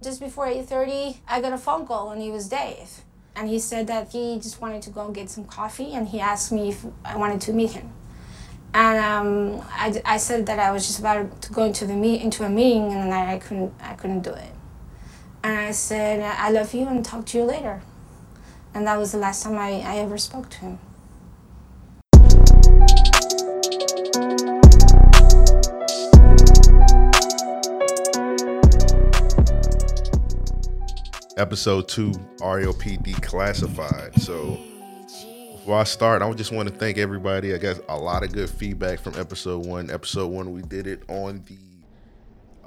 Just before 8:30, I got a phone call and it was Dave. And he said that he just wanted to go get some coffee and he asked me if I wanted to meet him. And um, I, I said that I was just about to go into the meet into a meeting and I, I couldn't I couldn't do it. And I said I love you and talk to you later. And that was the last time I, I ever spoke to him. Episode two RAOP declassified. So before I start, I just want to thank everybody. I got a lot of good feedback from episode one. Episode one, we did it on the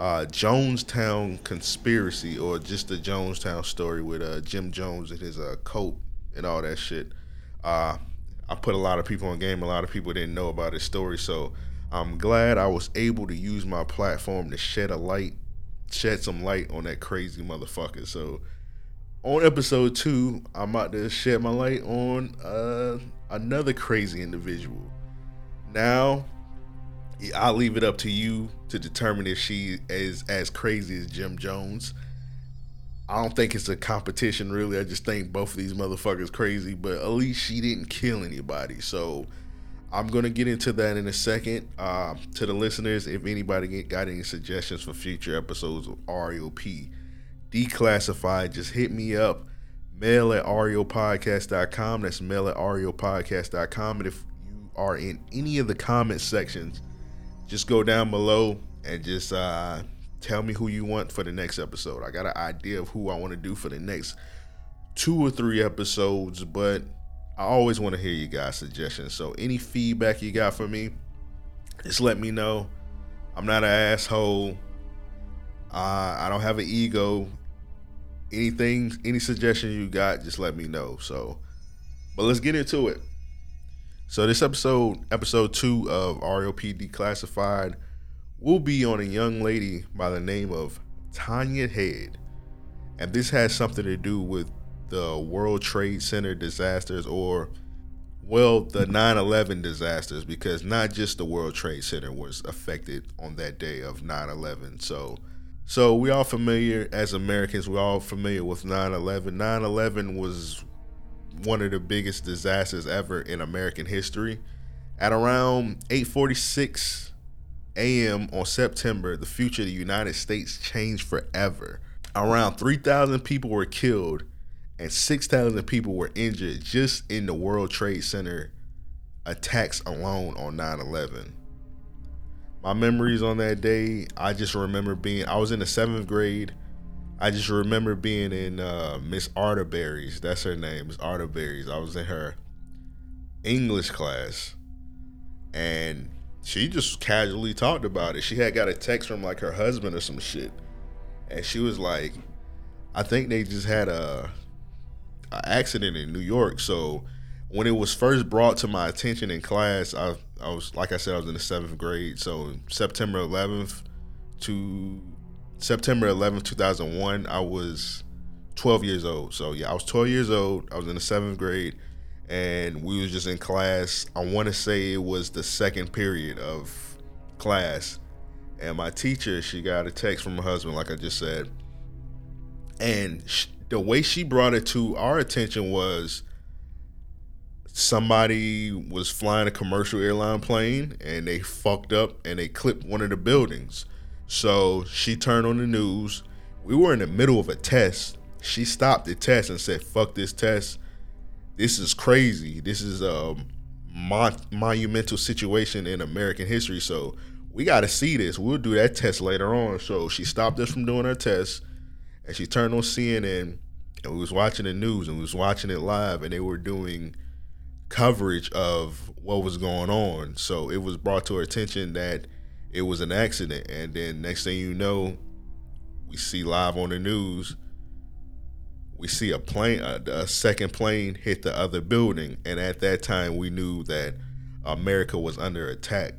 uh, Jonestown conspiracy or just the Jonestown story with uh, Jim Jones and his uh, coat and all that shit. Uh, I put a lot of people on game. A lot of people didn't know about his story, so I'm glad I was able to use my platform to shed a light, shed some light on that crazy motherfucker. So on episode two, I'm about to shed my light on uh, another crazy individual. Now, I'll leave it up to you to determine if she is as crazy as Jim Jones. I don't think it's a competition, really. I just think both of these motherfuckers crazy, but at least she didn't kill anybody. So I'm gonna get into that in a second. Uh, to the listeners, if anybody got any suggestions for future episodes of RAOP, declassified, just hit me up. Mail at ariopodcast.com. That's mail at ariopodcast.com. And if you are in any of the comment sections, just go down below and just uh, tell me who you want for the next episode. I got an idea of who I want to do for the next two or three episodes, but I always want to hear you guys' suggestions. So any feedback you got for me, just let me know. I'm not an asshole. Uh, I don't have an ego anything, any suggestions you got, just let me know. So, but let's get into it. So this episode, episode two of RAOP Declassified, will be on a young lady by the name of Tania Head, and this has something to do with the World Trade Center disasters, or well, the 9/11 disasters, because not just the World Trade Center was affected on that day of 9/11. So so we all familiar as Americans, we're all familiar with 9/11. 9/11 was one of the biggest disasters ever in American history. At around 8:46 a.m. on September, the future of the United States changed forever. Around 3,000 people were killed and 6,000 people were injured just in the World Trade Center attacks alone on 9/11 my memories on that day, I just remember being I was in the seventh grade. I just remember being in uh, Miss Arterberry's. That's her name, Miss Arterberry's. I was in her English class, and she just casually talked about it. She had got a text from like her husband or some shit, and she was like, "I think they just had a, a accident in New York." So when it was first brought to my attention in class, I I was like I said I was in the seventh grade. So September 11th to September 11th, 2001, I was 12 years old. So yeah, I was 12 years old. I was in the seventh grade, and we was just in class. I want to say it was the second period of class, and my teacher she got a text from her husband, like I just said, and the way she brought it to our attention was somebody was flying a commercial airline plane and they fucked up and they clipped one of the buildings. So she turned on the news. We were in the middle of a test. She stopped the test and said, "Fuck this test. This is crazy. This is a mon- monumental situation in American history. So we got to see this. We'll do that test later on." So she stopped us from doing our test, and she turned on CNN, and we was watching the news and we was watching it live, and they were doing coverage of what was going on. So it was brought to our attention that it was an accident. And then next thing you know, we see live on the news, we see a plane, a, a second plane hit the other building. And at that time, we knew that America was under attack.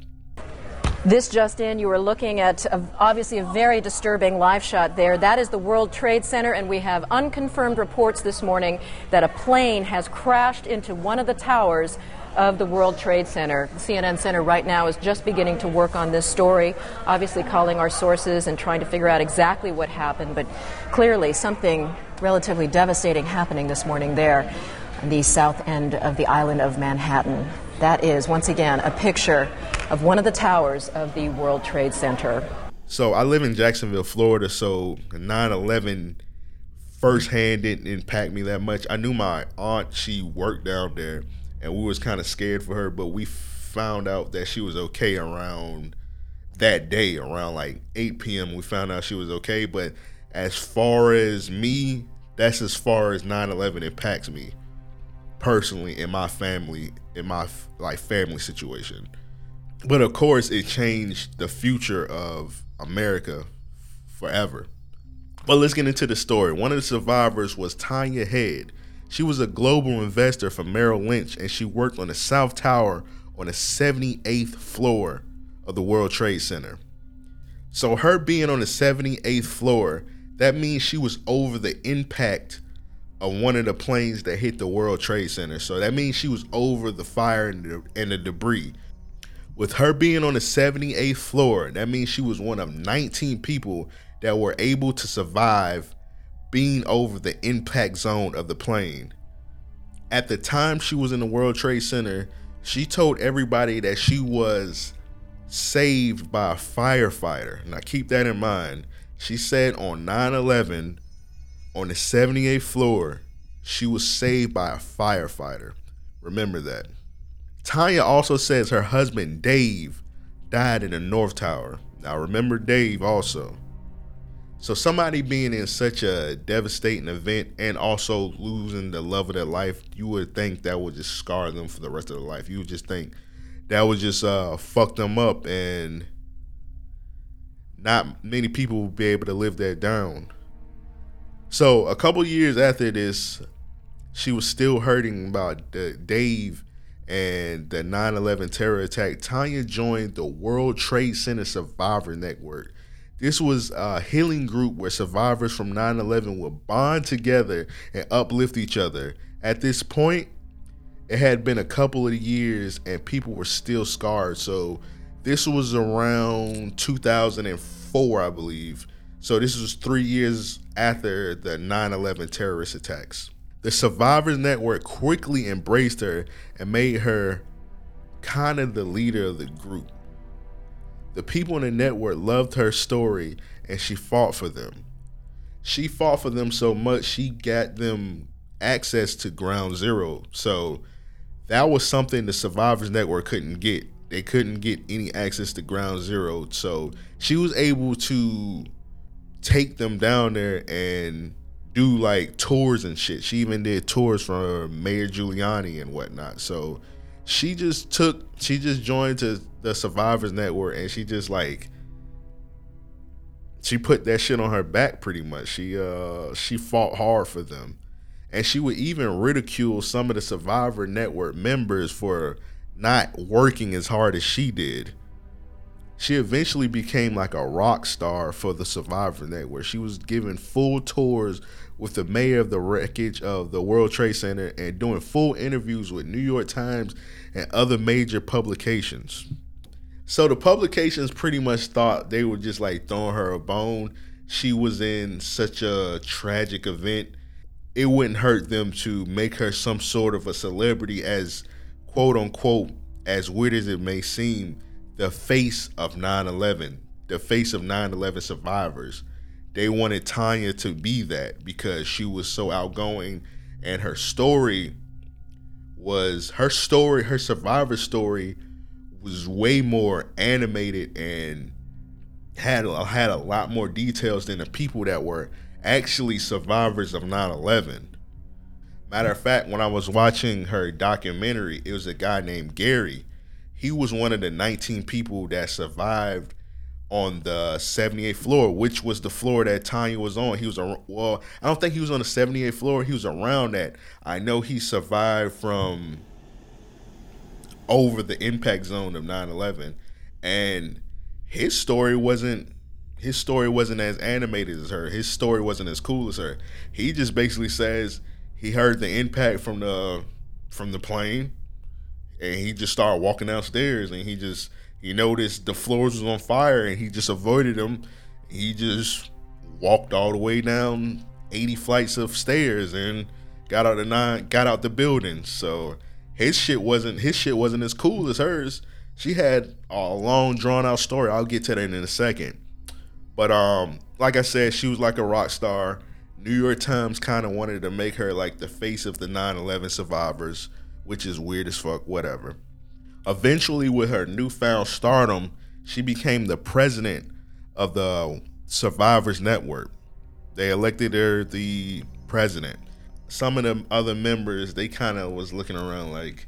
This just in, you are looking at a, obviously a very disturbing live shot there. That is the World Trade Center, and we have unconfirmed reports this morning that a plane has crashed into one of the towers of the World Trade Center. CNN Center right now is just beginning to work on this story, obviously calling our sources and trying to figure out exactly what happened, but clearly something relatively devastating happening this morning there on the south end of the island of Manhattan. That is, once again, a picture of one of the towers of the World Trade Center. So I live in Jacksonville, Florida, so 9 11 firsthand didn't impact me that much. I knew my aunt, she worked down there, and we was kind of scared for her, but we found out that she was okay around that day, around like 8 p.m. We found out she was okay, but as far as me, that's as far as 9 11 impacts me personally in my family, in my like family situation. But of course, it changed the future of America forever. But let's get into the story. One of the survivors was Tania Head. She was a global investor for Merrill Lynch and she worked on the South Tower on the 78th floor of the World Trade Center. So, her being on the 78th floor, that means she was over the impact of one of the planes that hit the World Trade Center. So, that means she was over the fire and the, and the debris. With her being on the 78th floor, that means she was one of 19 people that were able to survive being over the impact zone of the plane. At the time she was in the World Trade Center, she told everybody that she was saved by a firefighter. Now keep that in mind. She said on 9 11, on the 78th floor, she was saved by a firefighter. Remember that. Tania also says her husband, Dave, died in the North Tower. Now remember Dave also. So somebody being in such a devastating event and also losing the love of their life, you would think that would just scar them for the rest of their life. You would just think that would just uh, fuck them up, and not many people would be able to live that down. So a couple years after this, she was still hurting about Dave and the 9/11 terror attack. Tania joined the World Trade Center Survivor Network this was a healing group where survivors from 9 11 would bond together and uplift each other. At this point, it had been a couple of years and people were still scarred. So, this was around 2004, I believe. So, this was three years after the 9 11 terrorist attacks. The Survivors Network quickly embraced her and made her kind of the leader of the group. The people in the network loved her story and she fought for them. She fought for them so much she got them access to ground zero. So that was something the Survivors Network couldn't get. They couldn't get any access to ground zero. So she was able to take them down there and do like tours and shit. She even did tours for Mayor Giuliani and whatnot. So she just took she just joined to the survivors network and she just like she put that shit on her back pretty much she uh she fought hard for them and she would even ridicule some of the survivor network members for not working as hard as she did she eventually became like a rock star for the survivor network she was given full tours with the mayor of the wreckage of the World Trade Center and doing full interviews with New York Times and other major publications. So the publications pretty much thought they were just like throwing her a bone. She was in such a tragic event. It wouldn't hurt them to make her some sort of a celebrity as quote unquote, as weird as it may seem, the face of 9 11, the face of 9 11 survivors they wanted Tania to be that because she was so outgoing and her story was her story, her survivor story was way more animated and had had a lot more details than the people that were actually survivors of 9/11. Matter of fact, when I was watching her documentary, it was a guy named Gary. He was one of the 19 people that survived on the 78th floor, which was the floor that Tania was on. He was a well, I don't think he was on the 78th floor. He was around that. I know he survived from over the impact zone of 9/11, and his story wasn't his story wasn't as animated as her. His story wasn't as cool as her. He just basically says he heard the impact from the from the plane and he just started walking downstairs, and he just he noticed the floors was on fire, and he just avoided them. He just walked all the way down 80 flights of stairs and got out the nine, got out the building. So his shit wasn't his shit wasn't as cool as hers. She had a long drawn out story. I'll get to that in a second. But um, like I said, she was like a rock star. New York Times kind of wanted to make her like the face of the 9/11 survivors, which is weird as fuck. Whatever. Eventually, with her newfound stardom, she became the president of the Survivors Network. They elected her the president. Some of the other members, they kind of was looking around like,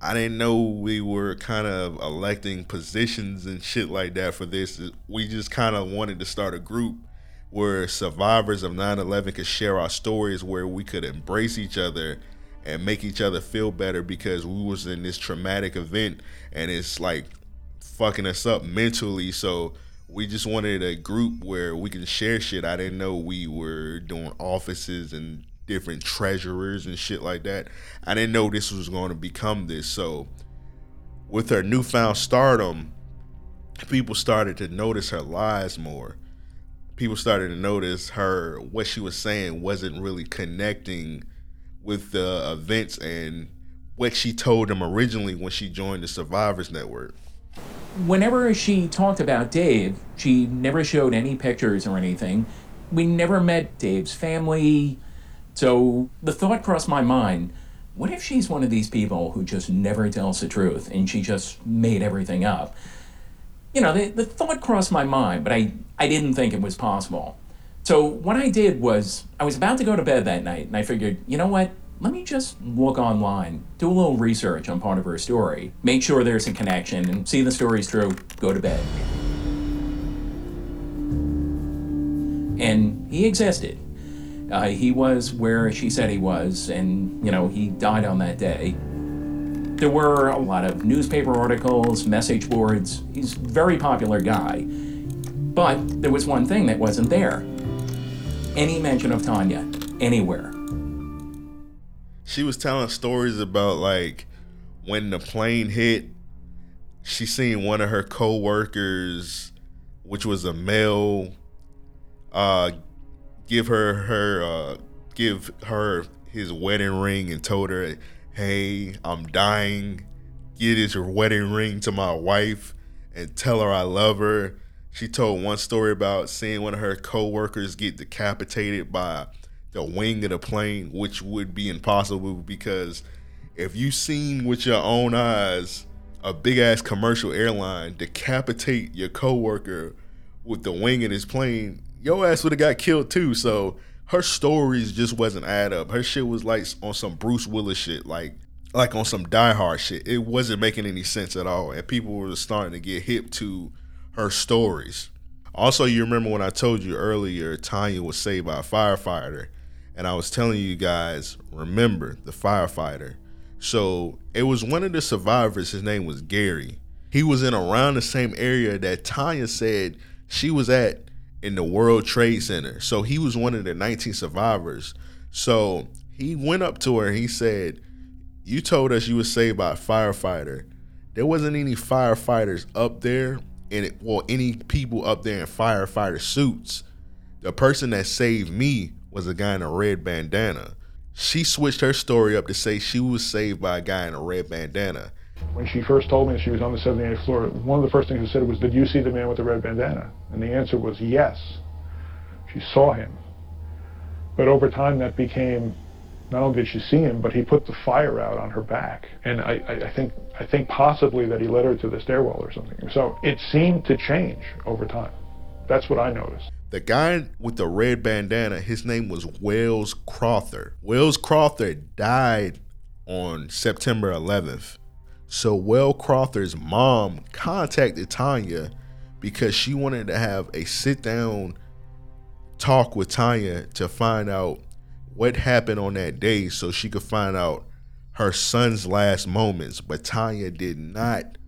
I didn't know we were kind of electing positions and shit like that for this. We just kind of wanted to start a group where survivors of 9/11 could share our stories, where we could embrace each other and make each other feel better because we was in this traumatic event and it's like fucking us up mentally. So we just wanted a group where we can share shit. I didn't know we were doing offices and different treasurers and shit like that. I didn't know this was going to become this. So with her newfound stardom, people started to notice her lies more. People started to notice her what she was saying wasn't really connecting with the events and what she told them originally when she joined the Survivors Network. Whenever she talked about Dave, she never showed any pictures or anything. We never met Dave's family. So the thought crossed my mind what if she's one of these people who just never tells the truth and she just made everything up? You know, the, the thought crossed my mind, but I, I didn't think it was possible. So what I did was I was about to go to bed that night, and I figured, you know what? Let me just look online, do a little research on part of her story, make sure there's a connection, and see the story's true. Go to bed. And he existed. Uh, he was where she said he was, and you know he died on that day. There were a lot of newspaper articles, message boards. He's a very popular guy. But there was one thing that wasn't there any mention of Tania anywhere. She was telling stories about like when the plane hit, she seen one of her co-workers, which was a male, uh, give her her uh, give her his wedding ring and told her, "Hey, I'm dying. Get this wedding ring to my wife and tell her I love her." She told one story about seeing one of her co-workers get decapitated by the wing of the plane, which would be impossible because if you seen with your own eyes a big ass commercial airline decapitate your coworker with the wing of his plane, your ass would have got killed too. So her stories just wasn't add up. Her shit was like on some Bruce Willis shit, like like on some Die Hard shit. It wasn't making any sense at all, and people were starting to get hip to her stories. Also, you remember when I told you earlier Tania was saved by a firefighter, and I was telling you guys, remember the firefighter. So it was one of the survivors. His name was Gary. He was in around the same area that Tania said she was at in the World Trade Center. So he was one of the 19 survivors. So he went up to her and he said, You told us you were saved by a firefighter. There wasn't any firefighters up there and it, well, any people up there in firefighter suits. The person that saved me was a guy in a red bandana. She switched her story up to say she was saved by a guy in a red bandana. When she first told me she was on the 78th floor, one of the first things she said was, Did you see the man with the red bandana? And the answer was yes. She saw him. But over time, that became not only did she see him, but he put the fire out on her back. And I, I, think I think possibly that he led her to the stairwell or something. So it seemed to change over time. That's what I noticed. The guy with the red bandana, his name was Wells Crowther. Wells Crowther died on September 11th. So Wells Crowther's mom contacted Tania because she wanted to have a sit down talk with Tania to find out what happened on that day so she could find out her son's last moments. But Tania did not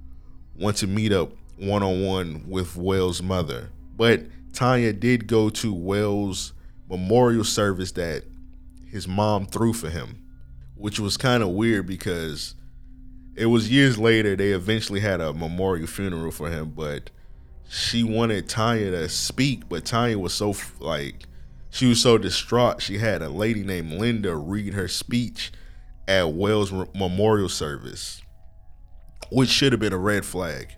want to meet up one on one with Wells' mother. But Tania did go to Wells' memorial service that his mom threw for him, which was kind of weird because it was years later they eventually had a memorial funeral for him, but she wanted Tania to speak, but Tania was so like she was so distraught. She had a lady named Linda read her speech at Wells memorial service, which should have been a red flag.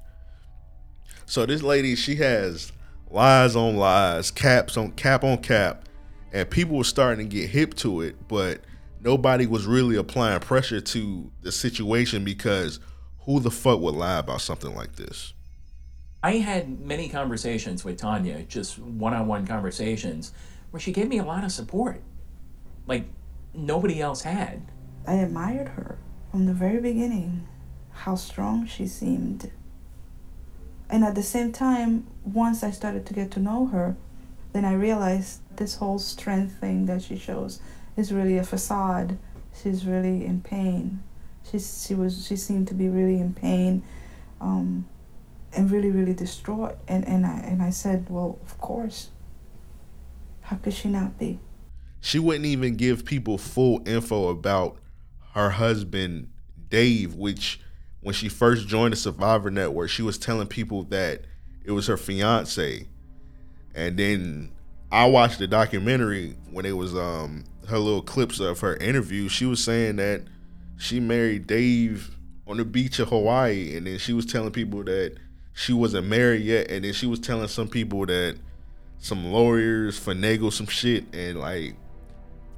So this lady, she has lies on lies, caps on cap on cap, and people were starting to get hip to it, but nobody was really applying pressure to the situation because who the fuck would lie about something like this? I had many conversations with Tania, just one on one conversations, where she gave me a lot of support. Like nobody else had. I admired her from the very beginning, how strong she seemed. And at the same time, once I started to get to know her, then I realized this whole strength thing that she shows is really a facade. She's really in pain. She's, she was she seemed to be really in pain, um, and really really distraught. And and I and I said, well, of course. How could she not be? She wouldn't even give people full info about her husband Dave, which when she first joined the Survivor Network, she was telling people that it was her fiance. And then I watched the documentary when it was um her little clips of her interview, she was saying that she married Dave on the beach of Hawaii, and then she was telling people that she wasn't married yet, and then she was telling some people that some lawyers finagle some shit, and like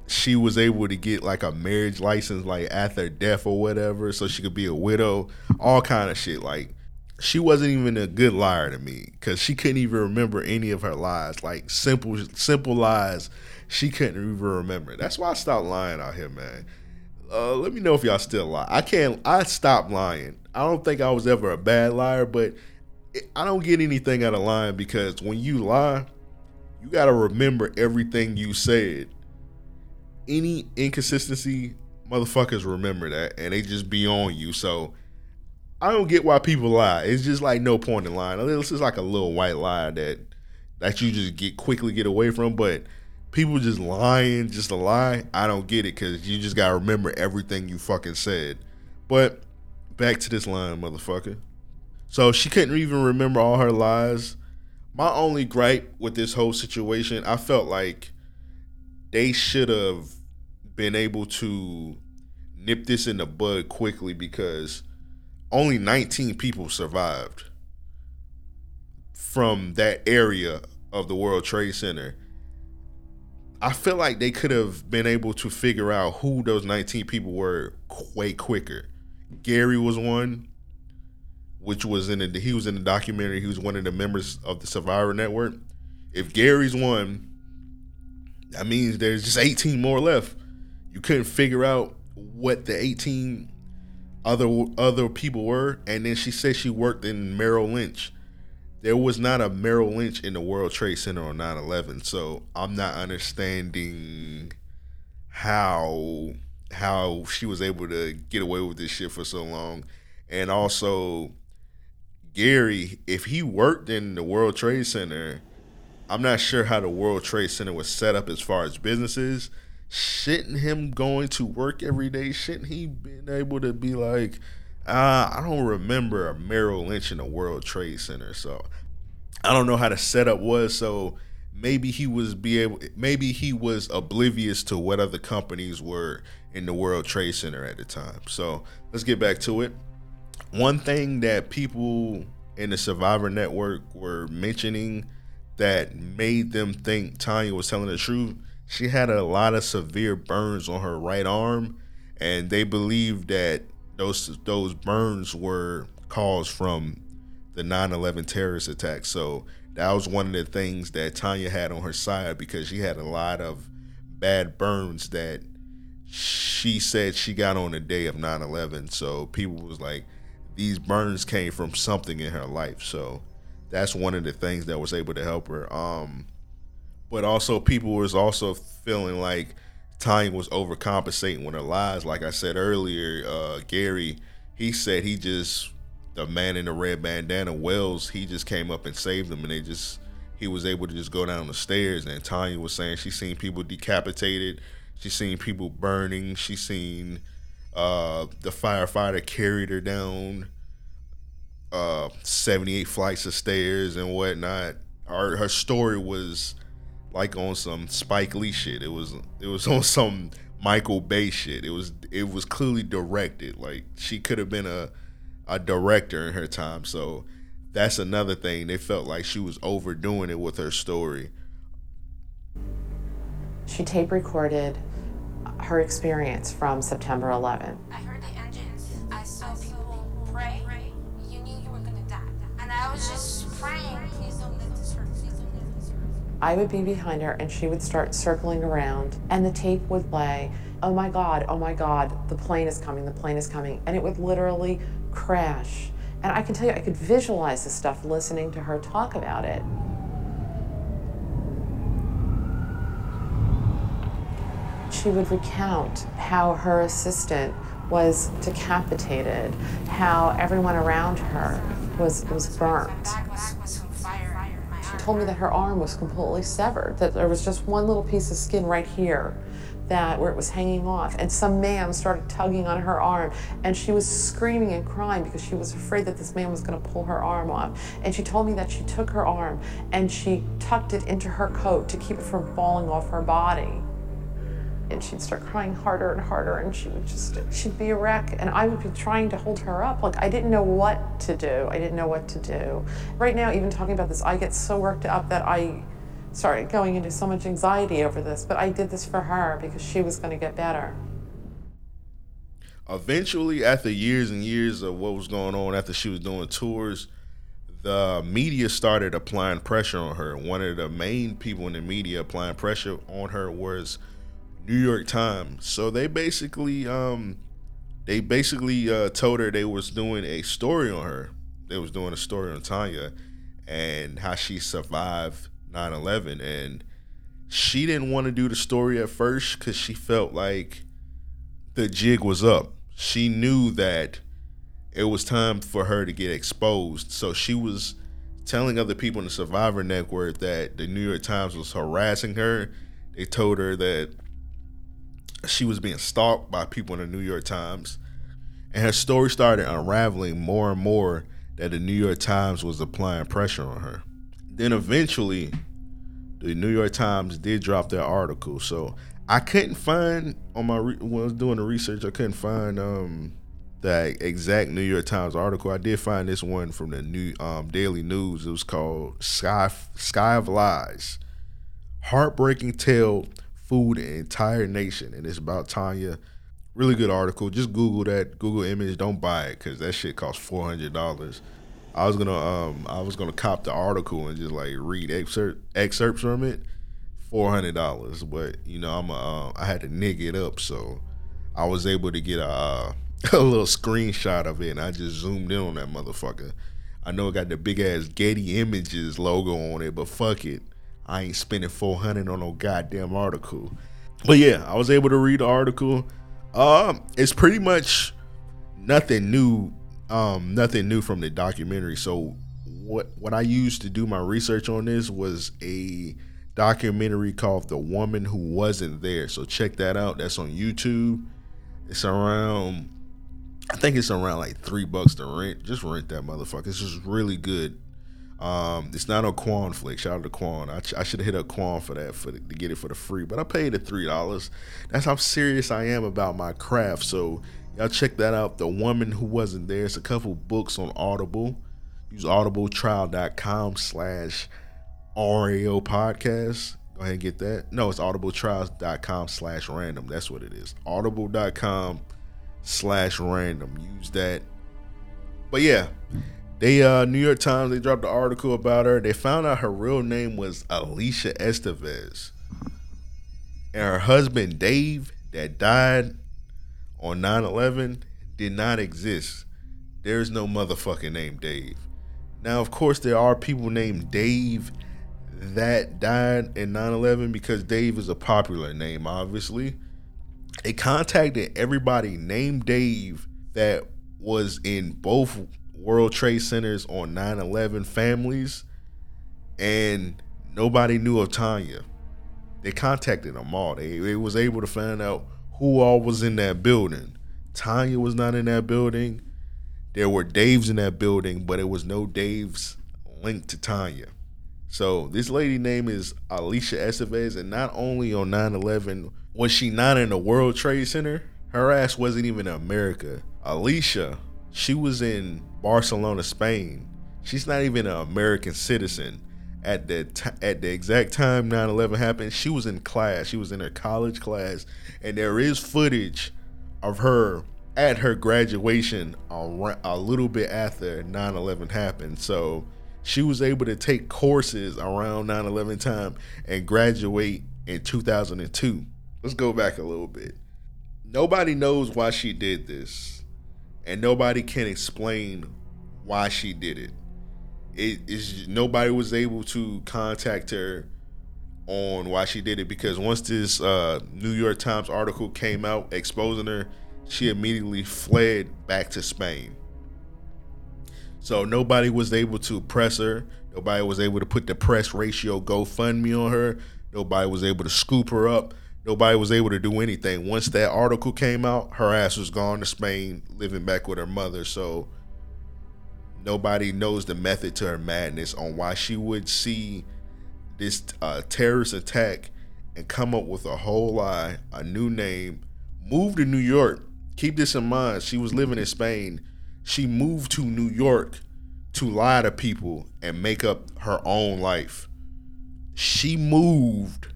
she was able to get like a marriage license like after death or whatever, so she could be a widow, all kind of shit. Like she wasn't even a good liar to me because she couldn't even remember any of her lies, like simple simple lies she couldn't even remember. That's why I stopped lying out here, man. Uh, let me know if y'all still lie. I can't. I stopped lying. I don't think I was ever a bad liar, but I don't get anything out of lying because when you lie, you got to remember everything you said. Any inconsistency, motherfuckers remember that, and they just be on you. So I don't get why people lie. It's just like no point in lying. This is like a little white lie that that you just get quickly get away from, but people just lying just to lie, I don't get it because you just gotta remember everything you fucking said. But back to this line, motherfucker. So she couldn't even remember all her lies. My only gripe with this whole situation, I felt like they should have been able to nip this in the bud quickly because only 19 people survived from that area of the World Trade Center I feel like they could have been able to figure out who those 19 people were way quicker. Gary was one, which was in the he was in the documentary. He was one of the members of the Survivor Network. If Gary's one, that means there's just 18 more left. You couldn't figure out what the 18 other other people were, and then she said she worked in Merrill Lynch there was not a Merrill Lynch in the World Trade Center on 9/11. So I'm not understanding how how she was able to get away with this shit for so long. And also Gary, if he worked in the World Trade Center, I'm not sure how the World Trade Center was set up as far as businesses. Shouldn't him going to work every day? Shouldn't he been able to be like, uh, I don't remember a Merrill Lynch in the World Trade Center, so I don't know how the setup was. So maybe he was be able, maybe he was oblivious to what other companies were in the World Trade Center at the time. So let's get back to it. One thing that people in the Survivor Network were mentioning that made them think Tania was telling the truth. She had a lot of severe burns on her right arm, and they believed that those those burns were caused from the 9/11 terrorist attack. So that was one of the things that Tania had on her side because she had a lot of bad burns that she said she got on the day of 9/11. So people was like these burns came from something in her life. So that's one of the things that was able to help her. Um but also people was also feeling like Tania was overcompensating with her lies. Like I said earlier, uh, Gary, he said he just the man in the red bandana, Wells, he just came up and saved them, and they just he was able to just go down the stairs. And Tania was saying she seen people decapitated, she seen people burning, she seen Uh, the firefighter carried her down uh, 78 flights of stairs and whatnot. Her her story was like on some Spike Lee shit. It was it was on some Michael Bay shit. It was it was clearly directed. Like she could have been a a director in her time. So that's another thing. They felt like she was overdoing it with her story. She tape recorded her experience from September 11th. I heard the engines. I saw people pray. You knew you were gonna die. And I was just praying, please don't let this hurt. Please don't let this hurt. I would be behind her and she would start circling around and the tape would play. Oh my God, oh my God, the plane is coming, the plane is coming. And it would literally crash. And I can tell you, I could visualize this stuff listening to her talk about it. She would recount how her assistant was decapitated, how everyone around her was, was burnt. She told me that her arm was completely severed, that there was just one little piece of skin right here that where it was hanging off and some man started tugging on her arm and she was screaming and crying because she was afraid that this man was going to pull her arm off and she told me that she took her arm and she tucked it into her coat to keep it from falling off her body and she'd start crying harder and harder and she would just she'd be a wreck and i would be trying to hold her up. Like i didn't know what to do. I didn't know what to do. Right now even talking about this i get so worked up that i started going into so much anxiety over this but i did this for her because she was going to get better. Eventually after years and years of what was going on after she was doing tours the media started applying pressure on her. One of the main people in the media applying pressure on her was new york times so they basically um they basically uh, told her they was doing a story on her they was doing a story on tania and how she survived 9-11 and she didn't want to do the story at first because she felt like the jig was up. She knew that it was time for her to get exposed. So she was telling other people in the Survivor Network that the New York Times was harassing her. They told her that she was being stalked by people in the New York Times. And her story started unraveling more and more that the New York Times was applying pressure on her. Then eventually, the New York Times did drop their article. So I couldn't find on my re- when I was doing the research, I couldn't find um the exact New York Times article. I did find this one from the New um, Daily News. It was called "Sky Sky of Lies," heartbreaking tale food an entire nation, and it's about Tania. Really good article. Just Google that. Google image. Don't buy it because that shit costs four hundred dollars. I was gonna um I was gonna cop the article and just like read excerpt excerpts from it, four hundred dollars. But you know I'm a, uh, I had to nig it up, so I was able to get a uh, a little screenshot of it, and I just zoomed in on that motherfucker. I know it got the big ass Getty Images logo on it, but fuck it, I ain't spending four hundred on no goddamn article. But yeah, I was able to read the article. Um, it's pretty much nothing new um, nothing new from the documentary. So what what I used to do my research on this was a documentary called "The Woman Who Wasn't There." So check that out. That's on YouTube. It's around, I think it's around like three bucks to rent. Just rent that motherfucker. It's just really good. Um, it's not on Quan Flick. Shout out to Quan. I, I should have hit up Quan for that for the, to get it for the free, but I paid the three dollars. That's how serious I am about my craft. So Y'all check that out. The Woman Who Wasn't There. It's a couple books on Audible. Use audibletrial.com slash RAO podcast. Go ahead and get that. No, it's audibletrials.com slash random. That's what it is. Audible.com slash random. Use that. But yeah, they uh New York Times, they dropped an article about her. They found out her real name was Alicia Estevez. And her husband Dave that died on 9-11 did not exist. There's no motherfucking name Dave. Now, of course, there are people named Dave that died in 9-11 because Dave is a popular name, obviously. They contacted everybody named Dave that was in both World Trade Centers on 9-11 families, and nobody knew of Tania. They contacted them all. They, they was able to find out who all was in that building. Tania was not in that building. There were Daves in that building, but it was no Daves linked to Tania. So this lady name is Alicia Estevez, and not only on 9-11 was she not in the World Trade Center, her ass wasn't even in America. Alicia, she was in Barcelona, Spain. She's not even an American citizen. At the t- at the exact time 9/11 happened, she was in class. She was in her college class, and there is footage of her at her graduation a, a little bit after 9/11 happened. So she was able to take courses around 9/11 time and graduate in 2002. Let's go back a little bit. Nobody knows why she did this, and nobody can explain why she did it. It is nobody was able to contact her on why she did it because once this uh, New York Times article came out exposing her, she immediately fled back to Spain. So nobody was able to press her. Nobody was able to put the press ratio GoFundMe on her. Nobody was able to scoop her up. Nobody was able to do anything. Once that article came out, her ass was gone to Spain, living back with her mother. So nobody knows the method to her madness on why she would see this uh, terrorist attack and come up with a whole lie, a new name, move to New York. Keep this in mind. She was living in Spain. She moved to New York to lie to people and make up her own life. She moved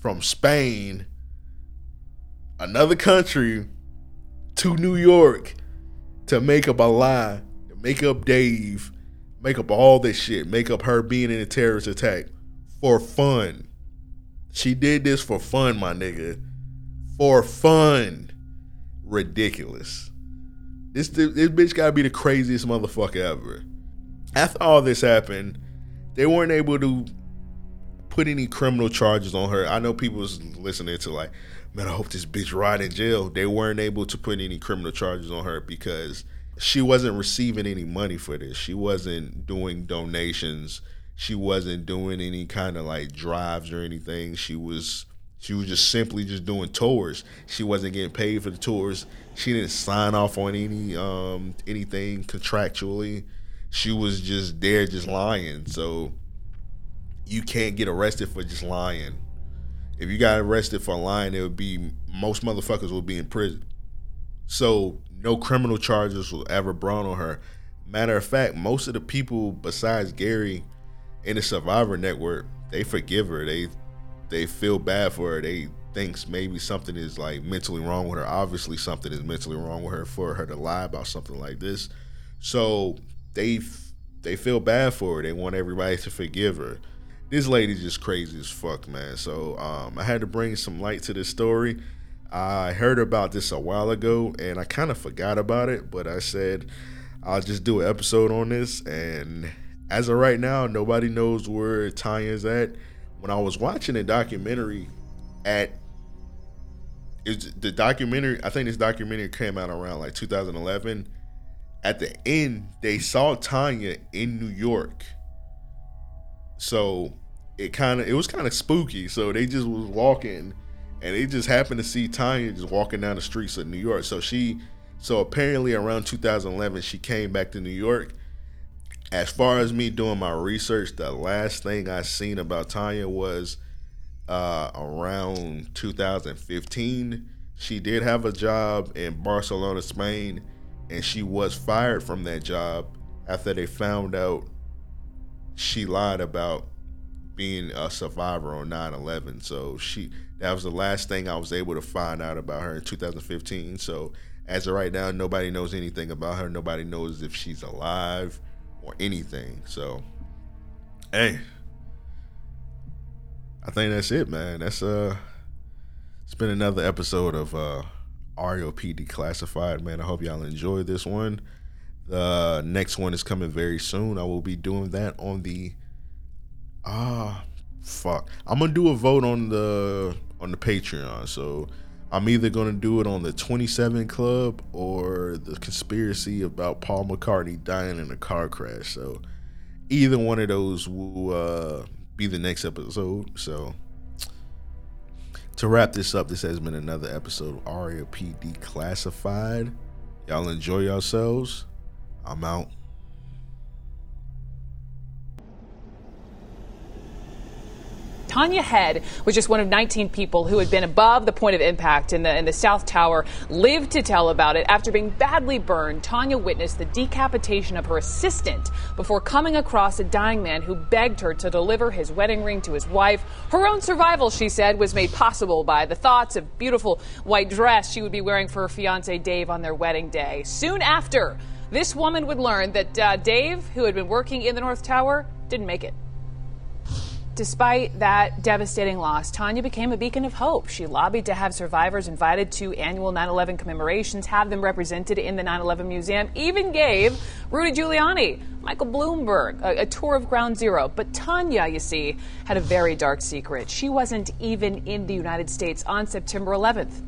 from Spain, another country, to New York to make up a lie, make up Dave, make up all this shit, make up her being in a terrorist attack for fun. She did this for fun, my nigga. For fun. Ridiculous. This this bitch gotta be the craziest motherfucker ever. After all this happened, they weren't able to put any criminal charges on her. I know people was listening to like, man, I hope this bitch rot in jail. They weren't able to put any criminal charges on her because she wasn't receiving any money for this. She wasn't doing donations. She wasn't doing any kind of like drives or anything. She was she was just simply just doing tours. She wasn't getting paid for the tours. She didn't sign off on any um anything contractually. She was just there just lying. So you can't get arrested for just lying. If you got arrested for lying, it would be most motherfuckers would be in prison. So no criminal charges will ever brought on her. Matter of fact, most of the people besides Gary in the Survivor Network, they forgive her. They they feel bad for her. They thinks maybe something is like mentally wrong with her. Obviously, something is mentally wrong with her for her to lie about something like this. So they they feel bad for her. They want everybody to forgive her this lady's just crazy as fuck, man. So um, I had to bring some light to this story. I heard about this a while ago and I kind of forgot about it, but I said I'll just do an episode on this. And as of right now, nobody knows where Tania's at. When I was watching a documentary at the documentary, I think this documentary came out around like 2011. At the end, they saw Tania in New York so it kind of it was kind of spooky. So they just was walking, and they just happened to see Tania just walking down the streets of New York. So she, so apparently around 2011, she came back to New York. As far as me doing my research, the last thing I seen about Tania was uh, around 2015. She did have a job in Barcelona, Spain, and she was fired from that job after they found out she lied about being a survivor on 9-11 so she that was the last thing i was able to find out about her in 2015 so as of right now nobody knows anything about her. Nobody knows if she's alive or anything. So hey i think that's it man. That's uh it's been another episode of uh RAOP Declassified, man. I hope y'all enjoyed this one. The next one is coming very soon. I will be doing that on the ah fuck. I'm gonna do a vote on the on the Patreon. So I'm either gonna do it on the 27 Club or the conspiracy about Paul McCartney dying in a car crash. So either one of those will uh, be the next episode. So To wrap this up, this has been another episode of Aria PD Classified. Y'all enjoy yourselves. I'm out. Tania Head was just one of 19 people who had been above the point of impact in the, in the South Tower, lived to tell about it. After being badly burned, Tania witnessed the decapitation of her assistant before coming across a dying man who begged her to deliver his wedding ring to his wife. Her own survival, she said, was made possible by the thoughts of beautiful white dress she would be wearing for her fiance Dave on their wedding day. Soon after, this woman would learn that uh, Dave, who had been working in the North Tower, didn't make it. Despite that devastating loss, Tania became a beacon of hope. She lobbied to have survivors invited to annual 9 11 commemorations, have them represented in the 9 11 Museum, even gave Rudy Giuliani, Michael Bloomberg a, a, tour of Ground Zero. But Tania, you see, had a very dark secret. She wasn't even in the United States on September 11th.